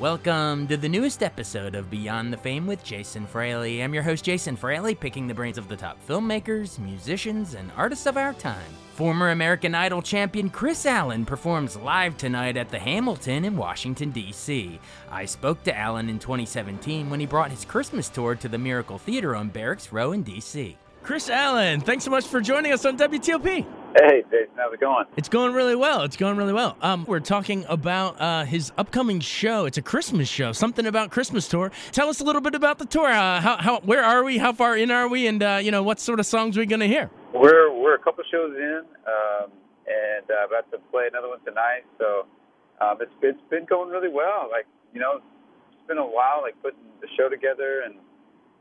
Welcome to the newest episode of Beyond the Fame with Jason Fraley. I'm your host, Jason Fraley, picking the brains of the top filmmakers, musicians, and artists of our time. Former American Idol champion Kris Allen performs live tonight at the Hamilton in Washington, D.C. I spoke to Allen in 2017 when he brought his Christmas tour to the Miracle Theater on Barracks Row in D.C. Kris Allen, thanks so much for joining us on WTOP. Hey, Jason, how's it going? It's going really well. It's going really well. Um, we're talking about uh, his upcoming show. It's a Christmas show, something about Christmas tour. Tell us a little bit about the tour. Uh, how, how, where are we? How far in are we? And uh, you know, what sort of songs are we going to hear? We're we're a couple shows in, um, and uh, about to play another one tonight. So um, it's it's been going really well. Like you know, it's been a while, like putting the show together, and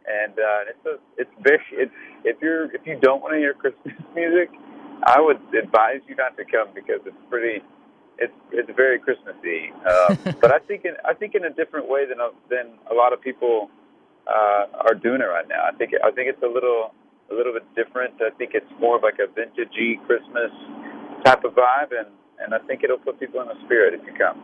and uh, it's a it's very it's if you're if you don't want to hear Christmas music I would advise you not to come because it's pretty, it's it's very Christmassy. Uh, but I think in I think in a different way than a, than a lot of people uh, are doing it right now. I think I think it's a little a little bit different. I think it's more of like a vintagey Christmas type of vibe, and and I think it'll put people in the spirit if you come.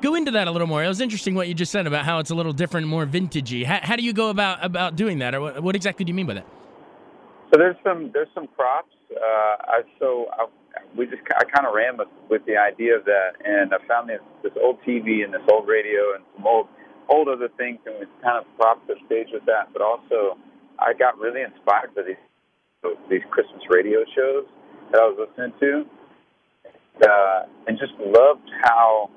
Go into that a little more. It was interesting what you just said about how it's a little different, more vintagey. How, how do you go about about doing that, or what, what exactly do you mean by that? So there's some there's some props uh, I so I, we just I kind of ran with with the idea of that, and I found this this old TV and this old radio and some old old other things, and we kind of propped the stage with that. But also, I got really inspired by these these Christmas radio shows that I was listening to, uh, and just loved how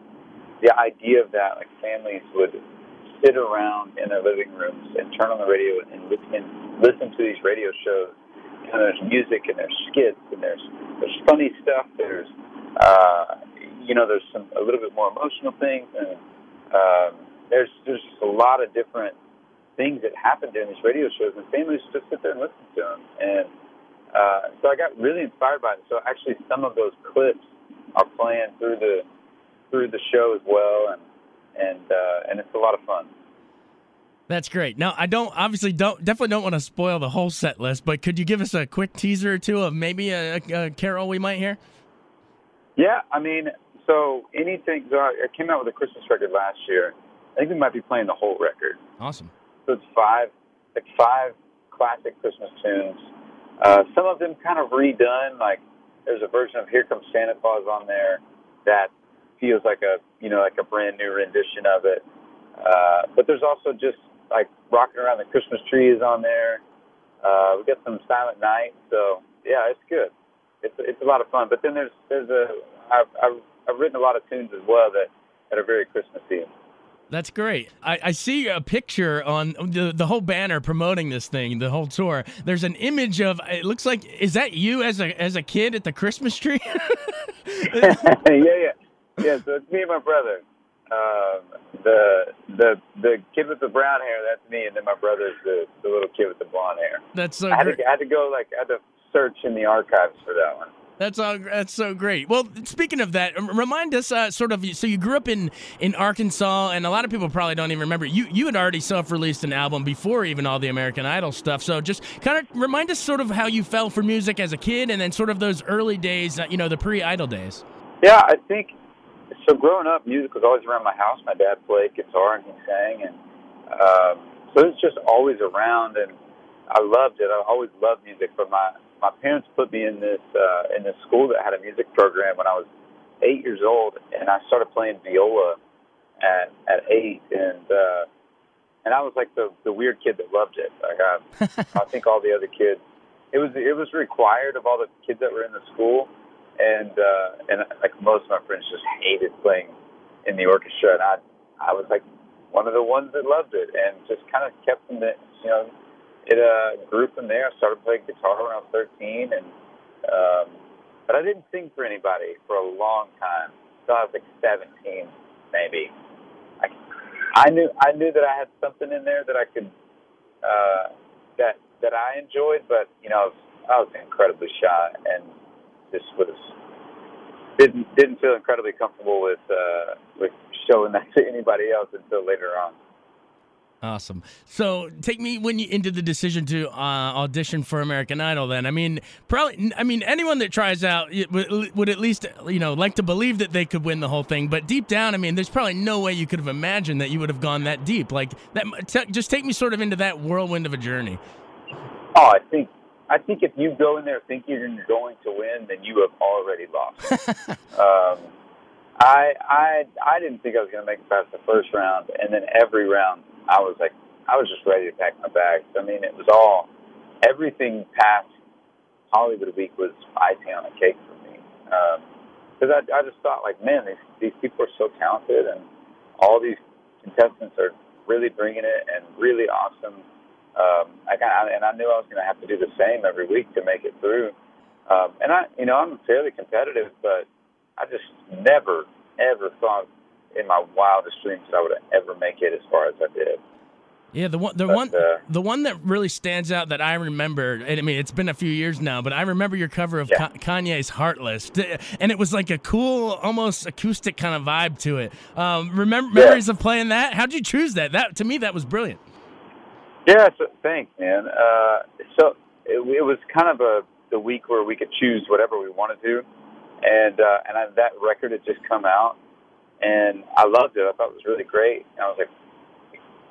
the idea of that, like families would sit around in their living rooms and turn on the radio and listen listen to these radio shows and there's music and there's skits and there's there's funny stuff. There's uh, you know there's some a little bit more emotional things and um, there's there's just a lot of different things that happen during these radio shows and families just sit there and listen to them and uh, so I got really inspired by it. So actually some of those clips are playing through the through the show as well and and uh, and it's a lot of fun. That's great. Now, I don't obviously don't definitely don't want to spoil the whole set list, but could you give us a quick teaser or two of maybe a, a, a carol we might hear? Yeah, I mean, so anything. So I came out with a Christmas record last year. I think we might be playing the whole record. Awesome. So it's five, like five classic Christmas tunes. Uh, some of them kind of redone. Like there's a version of "Here Comes Santa Claus" on there that feels like a you know like a brand new rendition of it. Uh, but there's also just like rocking around the Christmas tree is on there. Uh, we got some Silent Night, so yeah, it's good. It's it's a lot of fun. But then there's there's a I've I've, I've written a lot of tunes as well that that are very Christmassy. That's great. I, I, see a picture on the the whole banner promoting this thing, the whole tour. There's an image of it looks like is that you as a as a kid at the Christmas tree? yeah, yeah, yeah. So it's me and my brother. Um, the the the kid with the brown hair, that's me, and then my brother's the the little kid with the blonde hair. That's so. I had, great. to, I had to go like I had to search in the archives for that one. That's all. That's so great. Well, speaking of that, remind us uh, sort of. So you grew up in in Arkansas, and a lot of people probably don't even remember. You you had already self-released an album before even all the American Idol stuff. So just kind of remind us sort of how you fell for music as a kid, and then sort of those early days, uh, you know, the pre-Idol days. Yeah, I think so growing up, music was always around my house. My dad played guitar and he sang, and um, so it was just always around. And I loved it. I always loved music. But my my parents put me in this uh, in this school that had a music program when I was eight years old, and I started playing viola at at eight, and uh, and I was like the the weird kid that loved it. Like I, I think all the other kids, it was it was required of all the kids that were in the school and uh, and like most of my friends just hated playing in the orchestra, and I I was like one of the ones that loved it, and just kind of kept in the you know it uh, grew from there. I started playing guitar when I was 13, and um, but I didn't sing for anybody for a long time. So I was like 17, maybe. I, I knew I knew that I had something in there that I could uh, that that I enjoyed, but you know I was, I was incredibly shy and just was didn't didn't feel incredibly comfortable with uh, with showing that to anybody else until later on. Awesome. So take me when you into the decision to uh, audition for American Idol. Then I mean, probably I mean anyone that tries out would, would, at least you know like to believe that they could win the whole thing. But deep down, I mean, there's probably no way you could have imagined that you would have gone that deep. Like that. T- just take me sort of into that whirlwind of a journey. Oh, I think I think if you go in there thinking you're going to win, then you have already lost. um, I I I didn't think I was going to make it past the first round, and then every round I was like I was just ready to pack my bags. I mean, it was all everything past Hollywood Week was icing on the cake for me because um, I I just thought like, man, these these people are so talented, and all these contestants are really bringing it and really awesome. Um, I kind of, and I knew I was going to have to do the same every week to make it through. Um, and I, you know, I'm fairly competitive, but I just never, ever thought in my wildest dreams that I would ever make it as far as I did. Yeah, the one, the but, one, uh, the one that really stands out that I remember, and I mean, it's been a few years now, but I remember your cover of yeah. Kanye's "Heartless," and it was like a cool, almost acoustic kind of vibe to it. Um, remember yeah. memories of playing that? How'd you choose that? That to me, that was brilliant. Yeah, so, thanks, man. Uh, so it, it was kind of a the week where we could choose whatever we wanted to and uh, and I, that record had just come out, and I loved it. I thought it was really great. And I was like,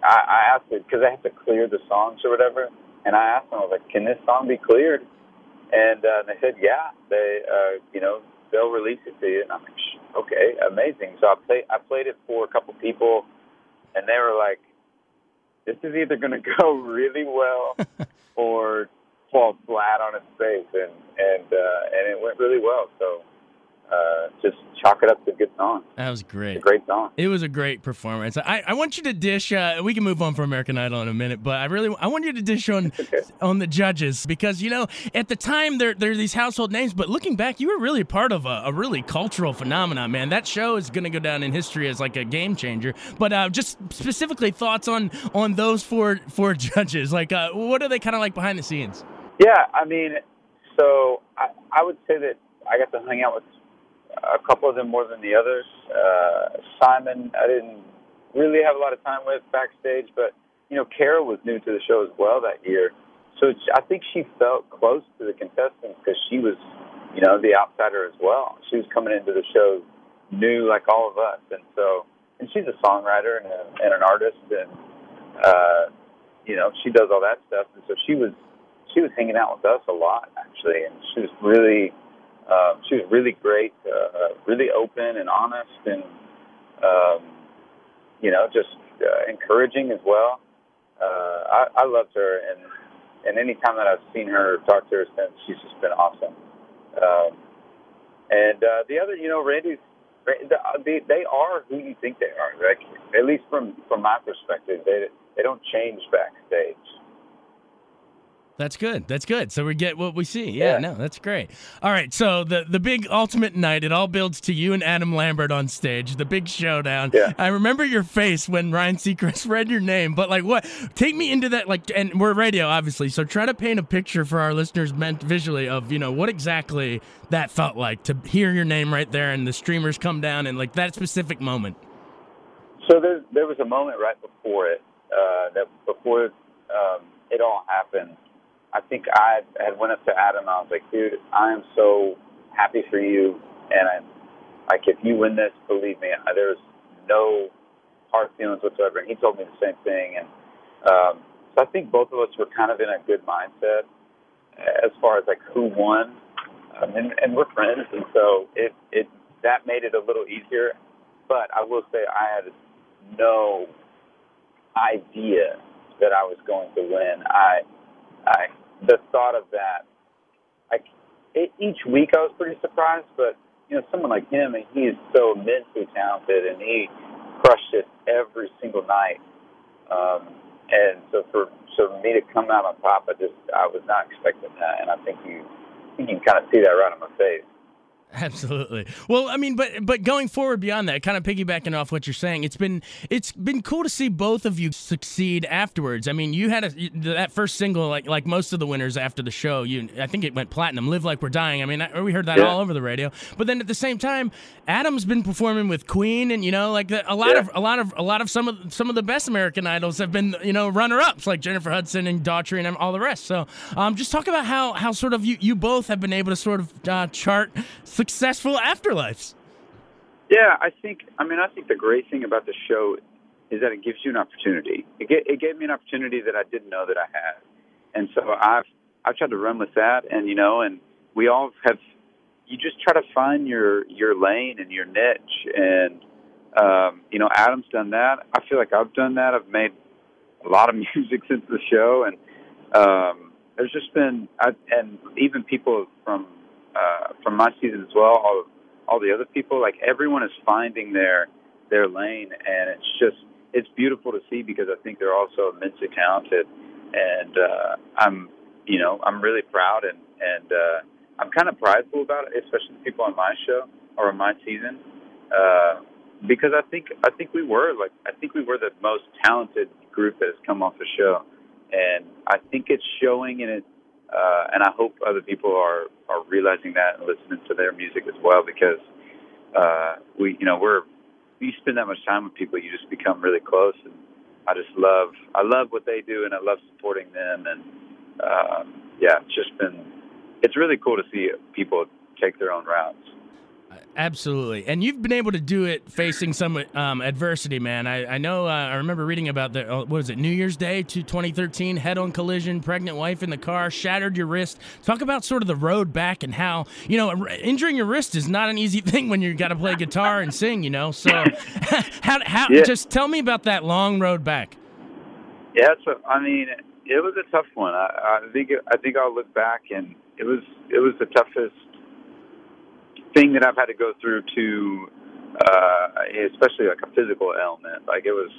I, I asked it because I have to clear the songs or whatever, and I asked them, I was like, can this song be cleared? And, uh, they said, yeah, they, uh, you know, they'll release it to you. And I'm like, okay, amazing. So I played, I played it for a couple people, and they were like, this is either going to go really well or fall flat on its face, and and uh, and it went really well. So uh, just chalk it up to a good song. That was great. Great song. It was a great performance. I, I want you to dish. Uh, we can move on from American Idol in a minute, but I really I want you to dish on okay. on the judges because you know at the time they're they're these household names, but looking back, you were really part of a, a really cultural phenomenon, man. That show is going to go down in history as like a game changer. But uh, just specifically thoughts on on those four four judges. Like, uh, what are they kind of like behind the scenes? Yeah, I mean, so I, I would say that I got to hang out with a couple of them more than the others. Uh, Simon, I didn't really have a lot of time with backstage, but you know, Kara was new to the show as well that year, so I think she felt close to the contestants because she was, you know, the outsider as well. She was coming into the show new like all of us, and so, and she's a songwriter and, a, and an artist, and uh, you know, she does all that stuff, and so she was, she was hanging out with us a lot actually, and she was really um, she was really great, uh, really open and honest, and um, you know, just uh, encouraging as well. Uh, I, I loved her, and and any time that I've seen her, talk to her since, she's just been awesome. Um, and uh, the other, you know, Randy's they they are who you think they are. Like at least from from my perspective, they they don't change backstage. That's good. That's good. So we get what we see. Yeah, yeah, no, that's great. All right, so the the big ultimate night, it all builds to you and Adam Lambert on stage, the big showdown. Yeah. I remember your face when Ryan Seacrest read your name, but like what? Take me into that like and we're radio obviously, so try to paint a picture for our listeners meant visually of, you know, what exactly that felt like to hear your name right there and the streamers come down and like that specific moment. So there there was a moment right before it, uh, that before um, it all happened I think I had went up to Adam. And I was like, dude, I am so happy for you, and I'm like if you win this, believe me, there's no hard feelings whatsoever. And he told me the same thing, and um, so I think both of us were kind of in a good mindset as far as like who won, um, and, and we're friends, and so it it that made it a little easier. But I will say I had no idea that I was going to win. I I the thought of that, like it, each week I was pretty surprised, but you know, someone like him, and he is so immensely talented, and he crushed it every single night. Um, and so for so me to come out on top, I just I was not expecting that, and I think you you can kind of see that right on my face. Absolutely. Well, I mean, but but going forward beyond that, kind of piggybacking off what you're saying, it's been it's been cool to see both of you succeed afterwards. I mean, you had a, that first single, like like most of the winners after the show. You, I think it went platinum. "Live Like We're Dying." I mean, I, we heard that Yeah. all over the radio. But then at the same time, Adam's been performing with Queen, and you know, like the, a lot Yeah. of a lot of a lot of some of some of the best American Idols have been you know runner ups, like Jennifer Hudson and Daughtry and all the rest. So, um, just talk about how how sort of you you both have been able to sort of uh, chart successful afterlives. Yeah, I think. I mean, I think the great thing about the show is that it gives you an opportunity. It, ga- it gave me an opportunity that I didn't know that I had, and so I've I've tried to run with that. And you know, and we all have. You just try to find your your lane and your niche, and um, you know, Adam's done that. I feel like I've done that. I've made a lot of music since the show, and um, there's just been, I, and even people from uh, from my season as well. All all the other people, like everyone is finding their their lane, and it's just it's beautiful to see because I think they're also immensely talented, and uh, I'm you know I'm really proud and and uh, I'm kind of prideful about it, especially the people on my show or on my season, uh, because I think I think we were like I think we were the most talented group that has come off the show, and I think it's showing in it uh, and I hope other people are are realizing that and listening to their music as well because uh, we you know we're you spend that much time with people you just become really close and I just love I love what they do and I love supporting them and um, yeah it's just been it's really cool to see people take their own routes. Absolutely, and you've been able to do it facing some um, adversity, man. I, I know. Uh, I remember reading about the uh, what was it, New Year's Day to 2013, head-on collision, pregnant wife in the car, shattered your wrist. Talk about sort of the road back and how you know injuring your wrist is not an easy thing when you got to play guitar and sing. You know, so how how Yeah. just tell me about that long road back. Yeah, so I mean, it was a tough one. I, I think I think I'll look back and it was it was the toughest thing that I've had to go through to, uh, especially like a physical ailment. Like it was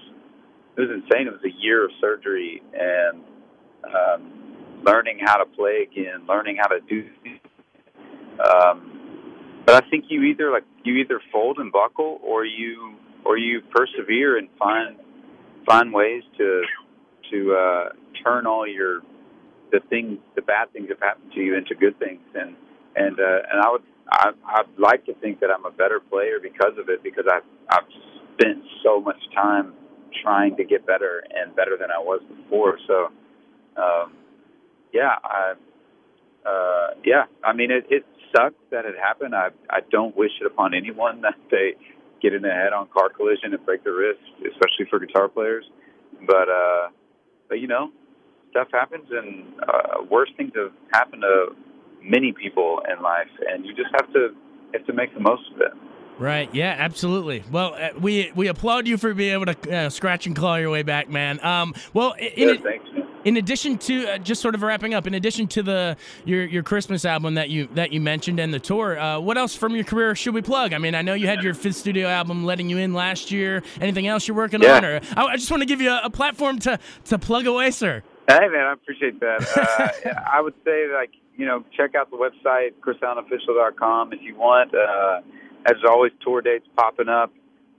it was insane. It was a year of surgery and um, learning how to play again, learning how to do things. Um, but I think you either like you either fold and buckle, or you or you persevere and find find ways to to uh, turn all your the things, the bad things that have happened to you into good things, and and uh, and I would I, I'd like to think that I'm a better player because of it because I've I've spent so much time trying to get better and better than I was before. So, um, yeah, I uh, yeah, I mean it, it sucks that it happened. I I don't wish it upon anyone that they get in a head-on car collision and break their wrist, especially for guitar players. But uh, but you know, stuff happens, and uh, worse things have happened to many people in life, and you just have to have to make the most of it. Right. Yeah. Absolutely. Well, uh, we we applaud you for being able to uh, scratch and claw your way back, man. Um. Well, in, Yeah, in, thanks, man. in addition to uh, just sort of wrapping up, in addition to the your your Christmas album that you that you mentioned and the tour, uh, what else from your career should we plug? I mean, I know you had your fifth studio album, "Letting You In," last year. Anything else you're working Yeah. on? Or I, I just want to give you a, a platform to to plug away, sir. Hey, man, I appreciate that. Uh, I would say, like, you know, check out the website, krisallenofficial.com if you want. Uh, as always, tour dates popping up.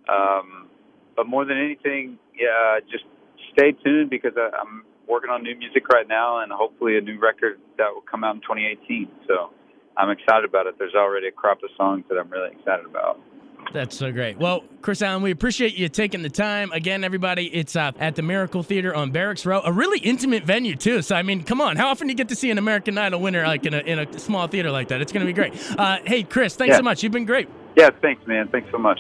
Um, but more than anything, yeah, just stay tuned because I, I'm working on new music right now and hopefully a new record that will come out in 2018. So I'm excited about it. There's already a crop of songs that I'm really excited about. That's so great. Well, Kris Allen, we appreciate you taking the time. Again, everybody, it's uh, at the Miracle Theater on Barracks Row, a really intimate venue too. So, I mean, come on, how often do you get to see an American Idol winner like in a, in a small theater like that? It's going to be great. Uh, hey, Kris, thanks Yeah. so much. You've been great. Yeah, thanks, man. Thanks so much.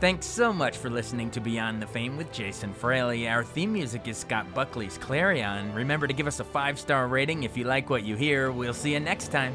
Thanks so much for listening to Beyond the Fame with Jason Fraley. Our theme music is Scott Buckley's Clarion. Remember to give us a five star rating if you like what you hear. We'll see you next time.